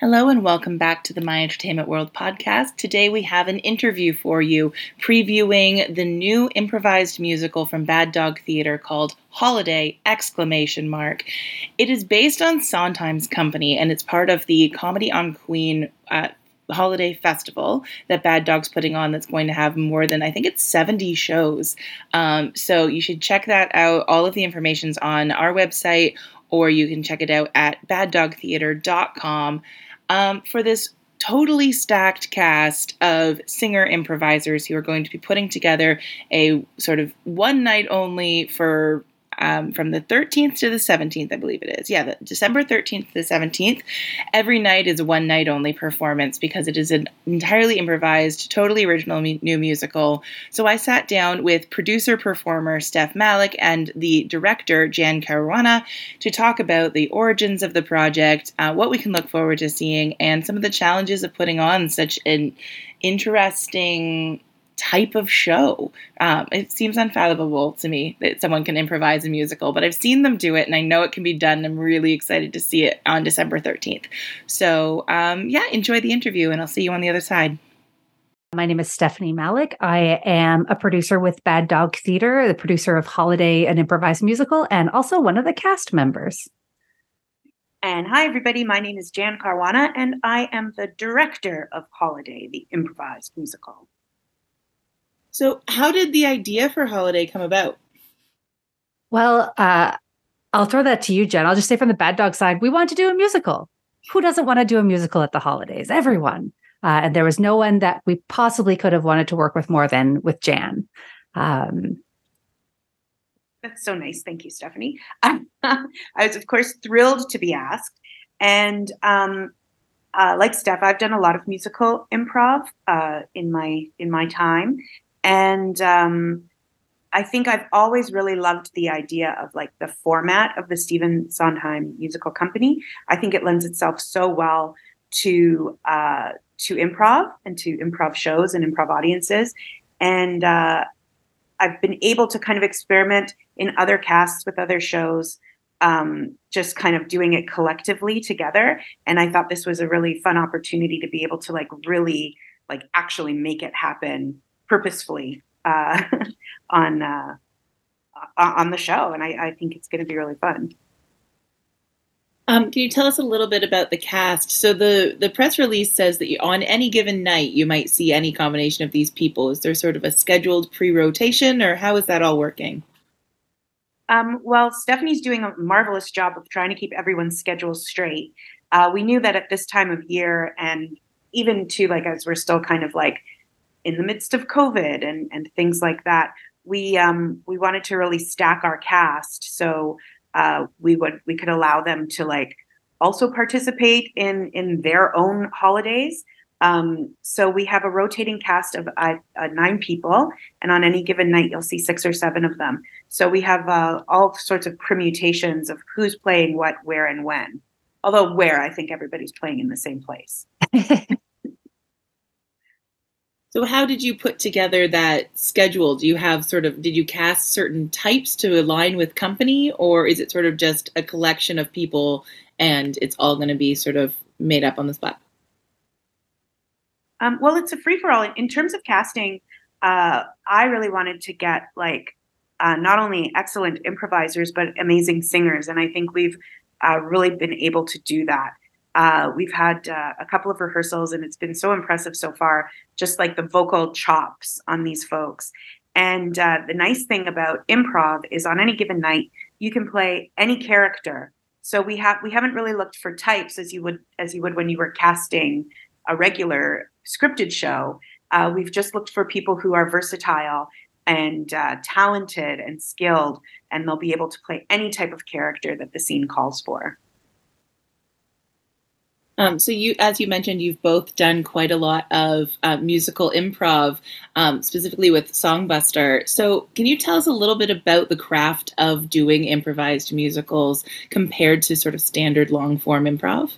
Hello and welcome back to the My Entertainment World podcast. Today we have an interview for you previewing the new improvised musical from Bad Dog Theater called Holiday exclamation mark. It is based on Sondheim's company and it's part of the Comedy on Queen uh, holiday festival that Bad Dog's putting on that's going to have more than, I think it's 70 shows. Um, so you should check that out. All of the information's on our website or you can check it out at baddogtheater.com um, for this totally stacked cast of singer improvisers who are going to be putting together a sort of one night only for um, from the 13th to the 17th, I believe it is. Yeah, the December 13th to the 17th. Every night is a one night only performance because it is an entirely improvised, totally original mu- new musical. So I sat down with producer performer Steph Malek and the director Jan Caruana to talk about the origins of the project, uh, what we can look forward to seeing, and some of the challenges of putting on such an interesting type of show. Um, it seems unfathomable to me that someone can improvise a musical, but I've seen them do it and I know it can be done. I'm really excited to see it on December 13th. So, um, yeah, enjoy the interview and I'll see you on the other side. My name is Stephanie Malek. I am a producer with Bad Dog Theater, the producer of Holiday, an improvised musical, and also one of the cast members. And hi, everybody. My name is Jan Caruana, and I am the director of Holiday, the improvised musical. So, how did the idea for Holiday come about? Well, uh, I'll throw that to you, Jen. I'll just say from the Bad Dog side, we want to do a musical. Who doesn't want to do a musical at the holidays? Everyone. Uh, and there was no one that we possibly could have wanted to work with more than with Jan. Um, That's so nice. Thank you, Stephanie. I, was, of course, thrilled to be asked. And um, uh, like Steph, I've done a lot of musical improv uh, in my in my time, and um, I think I've always really loved the idea of like the format of the Stephen Sondheim musical company. I think it lends itself so well to uh, to improv and to improv shows and improv audiences. And uh, I've been able to kind of experiment in other casts with other shows, um, just kind of doing it collectively together. And I thought this was a really fun opportunity to be able to like really like actually make it happen purposefully uh, on uh, on the show, and I, I think it's going to be really fun. Um, can you tell us a little bit about the cast? So the the press release says that you, on any given night you might see any combination of these people. Is there sort of a scheduled pre-rotation, or how is that all working? Um, well, Stephanie's doing a marvelous job of trying to keep everyone's schedules straight. Uh, we knew that at this time of year, and even to like as we're still kind of like in the midst of COVID and and things like that, we um, we wanted to really stack our cast so uh, we would we could allow them to like also participate in in their own holidays. Um, so we have a rotating cast of uh, uh, nine people, and on any given night, you'll see six or seven of them. So we have uh, all sorts of permutations of who's playing what, where, and when. Although where I think everybody's playing in the same place. So how did you put together that schedule? Do you have sort of did you cast certain types to align with company or is it sort of just a collection of people and it's all going to be sort of made up on the spot? Um, well, it's a free for all. In terms of casting, uh, I really wanted to get like uh, not only excellent improvisers but amazing singers, and I think we've uh, really been able to do that. Uh, we've had uh, a couple of rehearsals and it's been so impressive so far, just like the vocal chops on these folks. And uh, the nice thing about improv is on any given night, you can play any character. So we have we haven't really looked for types as you would as you would when you were casting a regular scripted show. Uh, we've just looked for people who are versatile and uh, talented and skilled, and they'll be able to play any type of character that the scene calls for. Um, so you, as you mentioned, you've both done quite a lot of uh, musical improv, um, specifically with Songbuster. So can you tell us a little bit about the craft of doing improvised musicals compared to sort of standard long form improv?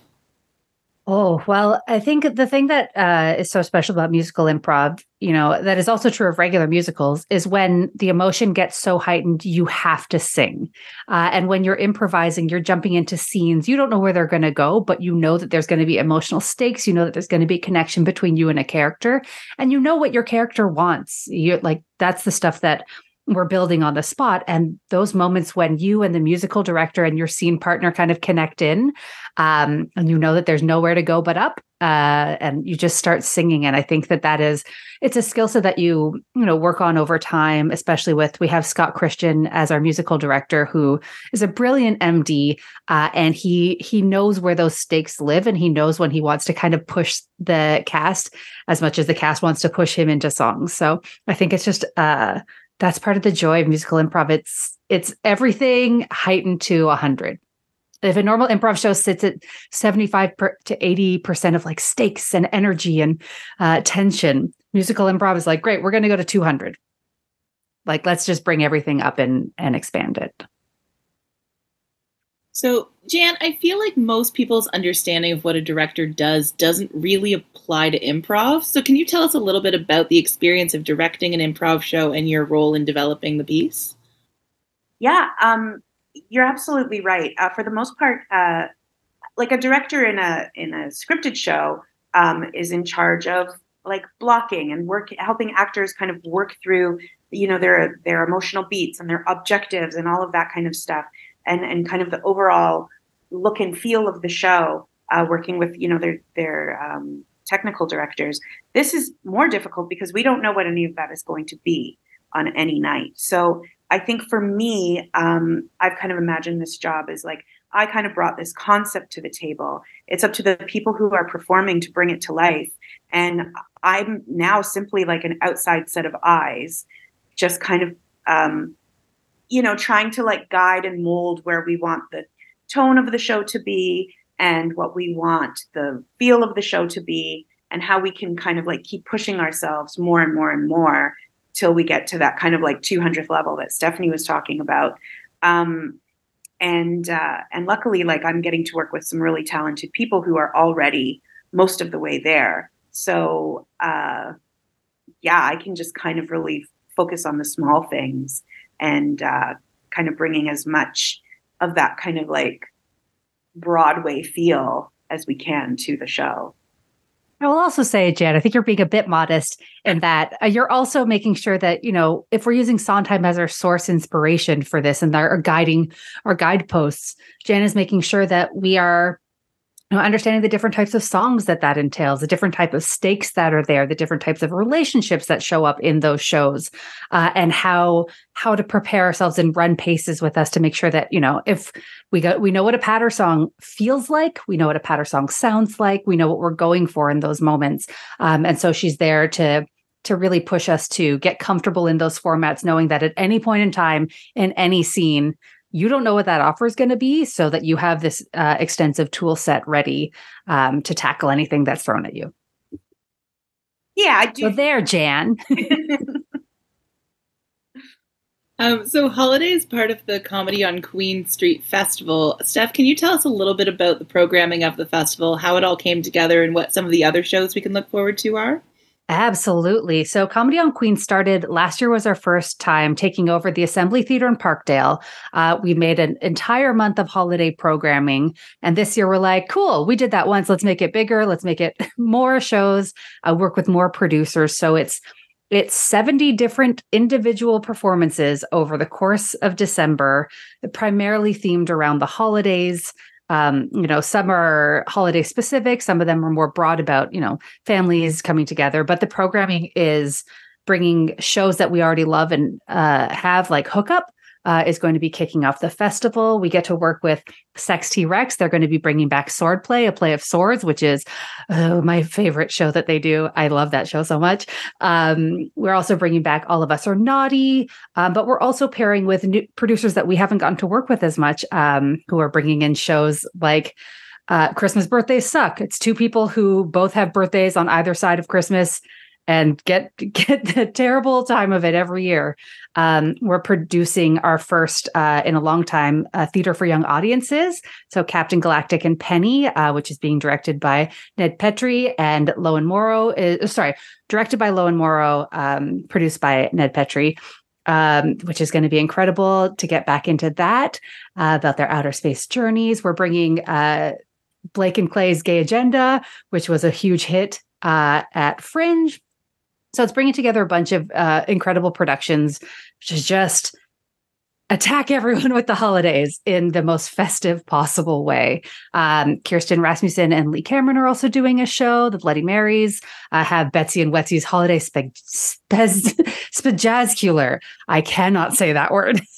Oh, well, I think the thing that uh, is so special about musical improv, you know, that is also true of regular musicals, is when the emotion gets so heightened, you have to sing. Uh, and when you're improvising, you're jumping into scenes. You don't know where they're going to go, but you know that there's going to be emotional stakes. You know that there's going to be a connection between you and a character, and you know what your character wants. You're like that's the stuff that we're building on the spot. And those moments when you and the musical director and your scene partner kind of connect in um, and you know that there's nowhere to go but up uh, and you just start singing. And i think that that is it's a skill set that you you know work on over time especially with we have scott christian as our musical director who is a brilliant md uh, and he he knows where those stakes live and he knows when he wants to kind of push the cast as much as the cast wants to push him into songs. So i think it's just uh that's part of the joy of musical improv. It's it's everything heightened to hundred. If a normal improv show sits at 75 per, to 80% of like stakes and energy and uh, tension, musical improv is like, great, we're going to go to 200. Like, let's just bring everything up and, and expand it. So, Jan, I feel like most people's understanding of what a director does doesn't really apply to improv. So, can you tell us a little bit about the experience of directing an improv show and your role in developing the piece? Yeah, um, you're absolutely right. Uh, for the most part, uh, like a director in a in a scripted show um, is in charge of like blocking and work, helping actors kind of work through, you know, their their emotional beats and their objectives and all of that kind of stuff and and kind of the overall look and feel of the show. Uh, working with you know their their um, technical directors, this is more difficult because we don't know what any of that is going to be on any night. So I think for me, um, I've kind of imagined this job as like I kind of brought this concept to the table. It's up to the people who are performing to bring it to life. And I'm now simply like an outside set of eyes, just kind of um, you know, trying to like guide and mold where we want the tone of the show to be and what we want the feel of the show to be and how we can kind of like keep pushing ourselves more and more and more till we get to that kind of like 200th level that Stephanie was talking about. Um, and uh, and luckily, like I'm getting to work with some really talented people who are already most of the way there. So uh, yeah, I can just kind of really focus on the small things and uh, kind of bringing as much of that kind of like Broadway feel as we can to the show. I will also say, Jan, I think you're being a bit modest in that uh, you're also making sure that, you know, if we're using Sondheim as our source inspiration for this and our, guiding our guideposts, Jan is making sure that we are know, understanding the different types of songs that that entails, the different type of stakes that are there, the different types of relationships that show up in those shows, uh, and how how to prepare ourselves and run paces with us to make sure that you know if we got we know what a patter song feels like, we know what a patter song sounds like, we know what we're going for in those moments, um, and so she's there to to really push us to get comfortable in those formats, knowing that at any point in time in any scene, you don't know what that offer is going to be so that you have this uh, extensive tool set ready um, to tackle anything that's thrown at you. Yeah i do. so there jan. Um, so holiday is part of the comedy on queen street festival. Steph can you tell us a little bit about the programming of the festival how it all came together and what some of the other shows we can look forward to are Absolutely. So, Comedy on Queen started last year, was our first time taking over the Assembly Theater in Parkdale. Uh, we made an entire month of holiday programming. And this year, we're like, cool, we did that once. Let's make it bigger. Let's make it more shows, uh, work with more producers. So, it's it's 70 different individual performances over the course of December, primarily themed around the holidays, um, you know, some are holiday specific, some of them are more broad about, you know, families coming together. But the programming is bringing shows that we already love and uh, have, like Hookup, uh, is going to be kicking off the festival. We get to work with Sex T Rex. They're going to be bringing back Swordplay, a play of swords, which is oh, my favorite show that they do. I love that show so much. Um, we're also bringing back All of Us Are Naughty, um, but we're also pairing with new producers that we haven't gotten to work with as much, um, who are bringing in shows like. Uh, Christmas birthdays suck. It's two people who both have birthdays on either side of Christmas and get get the terrible time of it every year. Um, we're producing our first uh, in a long time uh, theater for young audiences. So Captain Galactic and Penny, uh, which is being directed by Ned Petrie and Lowen Morrow. Is, sorry, directed by Lowen Morrow, um, produced by Ned Petrie. Um, which is going to be incredible to get back into that uh, about their outer space journeys. We're bringing uh, Blake and Clay's Gay Agenda, which was a huge hit uh, at Fringe. So it's bringing together a bunch of uh, incredible productions to just attack everyone with the holidays in the most festive possible way. Um, Kirsten Rasmussen and Lee Cameron are also doing a show. The Bloody Marys uh, have Betsy and Wetsy's Holiday Speg-. I cannot say that word.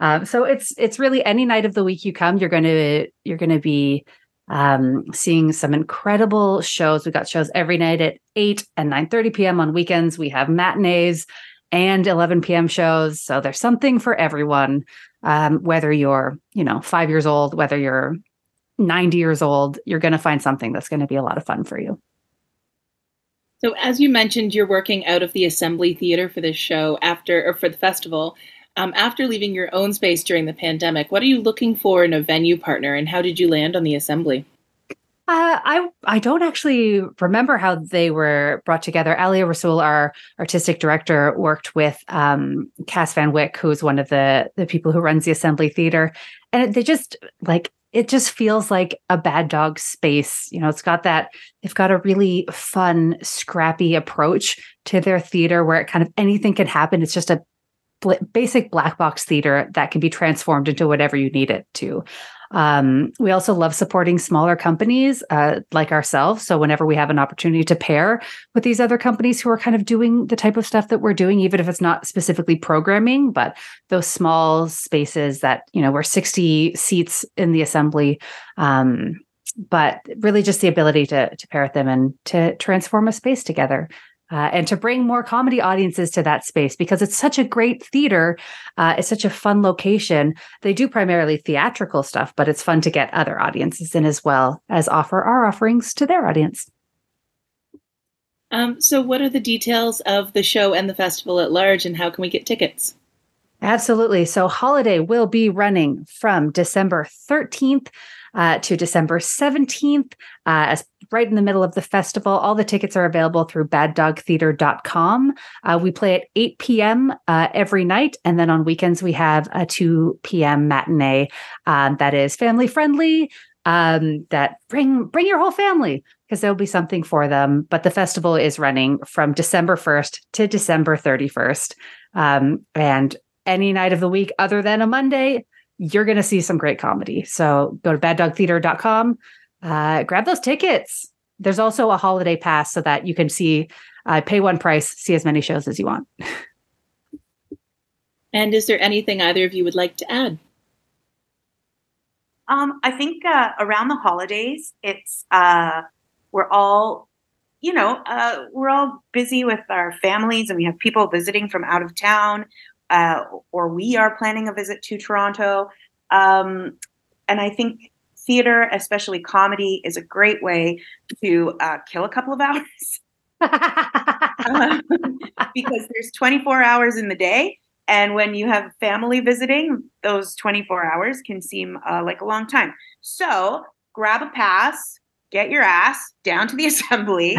Um, so it's it's really any night of the week you come, you're gonna you're gonna be um, seeing some incredible shows. We've got shows every night at 8 and 9 30 p.m. on weekends. We have matinees and 11 p.m. shows. So there's something for everyone, um, whether you're, you know, five years old, whether you're 90 years old, you're going to find something that's going to be a lot of fun for you. So, as you mentioned, you're working out of the Assembly Theater for this show after, or for the festival. Um, after leaving your own space during the pandemic, what are you looking for in a venue partner, and how did you land on the Assembly? Uh, I I don't actually remember how they were brought together. Alia Rasul, our artistic director, worked with um, Cass Van Wyck, who's one of the the people who runs the Assembly Theater, and they just like it just feels like a bad dog space. You know, it's got that they've got a really fun, scrappy approach to their theater where it kind of anything can happen. It's just a basic black box theater that can be transformed into whatever you need it to. Um, we also love supporting smaller companies uh, like ourselves. So whenever we have an opportunity to pair with these other companies who are kind of doing the type of stuff that we're doing, even if it's not specifically programming, but those small spaces that you know we're 60 seats in the assembly. Um, but really just the ability to to pair with them and to transform a space together uh, and to bring more comedy audiences to that space because it's such a great theater. Uh, it's such a fun location. They do primarily theatrical stuff, but it's fun to get other audiences in as well as offer our offerings to their audience. Um, so, what are the details of the show and the festival at large, and how can we get tickets? Absolutely. So, Holiday will be running from December 13th uh, to December 17th, uh, right in the middle of the festival. All the tickets are available through baddogtheater.com. Uh, we play at 8 p.m. Uh, every night. And then on weekends, we have a 2 p.m. matinee um, that is family friendly. Um, that bring bring your whole family because there'll be something for them. But the festival is running from December 1st to December 31st. Um, and any night of the week other than a Monday, you're going to see some great comedy. So go to baddogtheater.com, uh, grab those tickets. There's also a holiday pass so that you can see, uh, pay one price, see as many shows as you want. and is there anything either of you would like to add? Um, I think uh, around the holidays, it's uh, we're all, you know, uh, we're all busy with our families, and we have people visiting from out of town uh, or we are planning a visit to Toronto. Um, and I think theater, especially comedy, is a great way to uh, kill a couple of hours. um, because there's 24 hours in the day. And when you have family visiting, those 24 hours can seem uh, like a long time. So grab a pass, get your ass down to the assembly,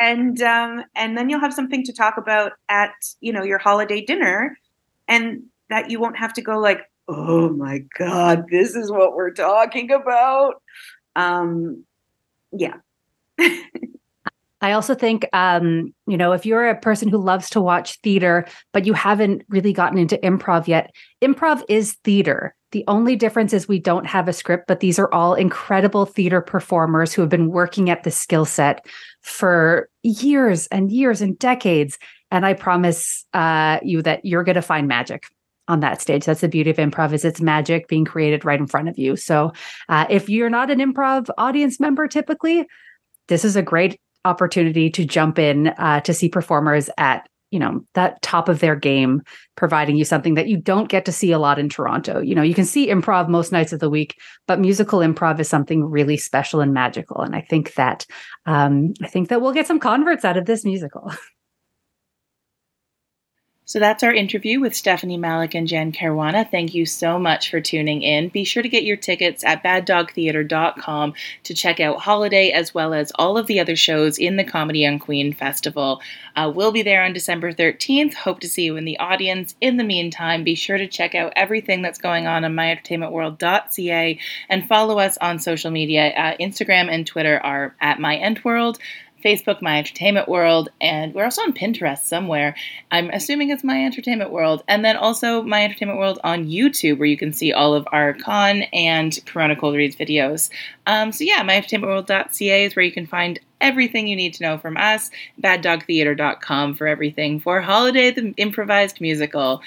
and um, and then you'll have something to talk about at you know your holiday dinner and that you won't have to go like, oh my God, this is what we're talking about. Um, yeah. I also think, um, you know, if you're a person who loves to watch theater, but you haven't really gotten into improv yet, improv is theater. The only difference is we don't have a script, but these are all incredible theater performers who have been working at the skill set for years and years and decades. And I promise uh, you that you're going to find magic on that stage. That's the beauty of improv is it's magic being created right in front of you. So uh, if you're not an improv audience member, typically, this is a great opportunity to jump in uh, to see performers at you know that top of their game providing you something that you don't get to see a lot in toronto you know you can see improv most nights of the week but musical improv is something really special and magical and i think that um, i think that we'll get some converts out of this musical So that's our interview with Stephanie Malek and Jan Caruana. Thank you so much for tuning in. Be sure to get your tickets at baddogtheater.com to check out Holiday as well as all of the other shows in the Comedy on Queen Festival. Uh, we'll be there on December 13th. Hope to see you in the audience. In the meantime, be sure to check out everything that's going on on myentertainmentworld.ca and follow us on social media. Uh, Instagram and Twitter are at myentworld. Facebook, My Entertainment World, and we're also on Pinterest somewhere. I'm assuming it's My Entertainment World, and then also My Entertainment World on YouTube, where you can see all of our con and Corona Cold Reads videos. Um, so yeah, myentertainmentworld.ca is where you can find everything you need to know from us. BadDogTheater.com for everything for Holiday the Improvised Musical.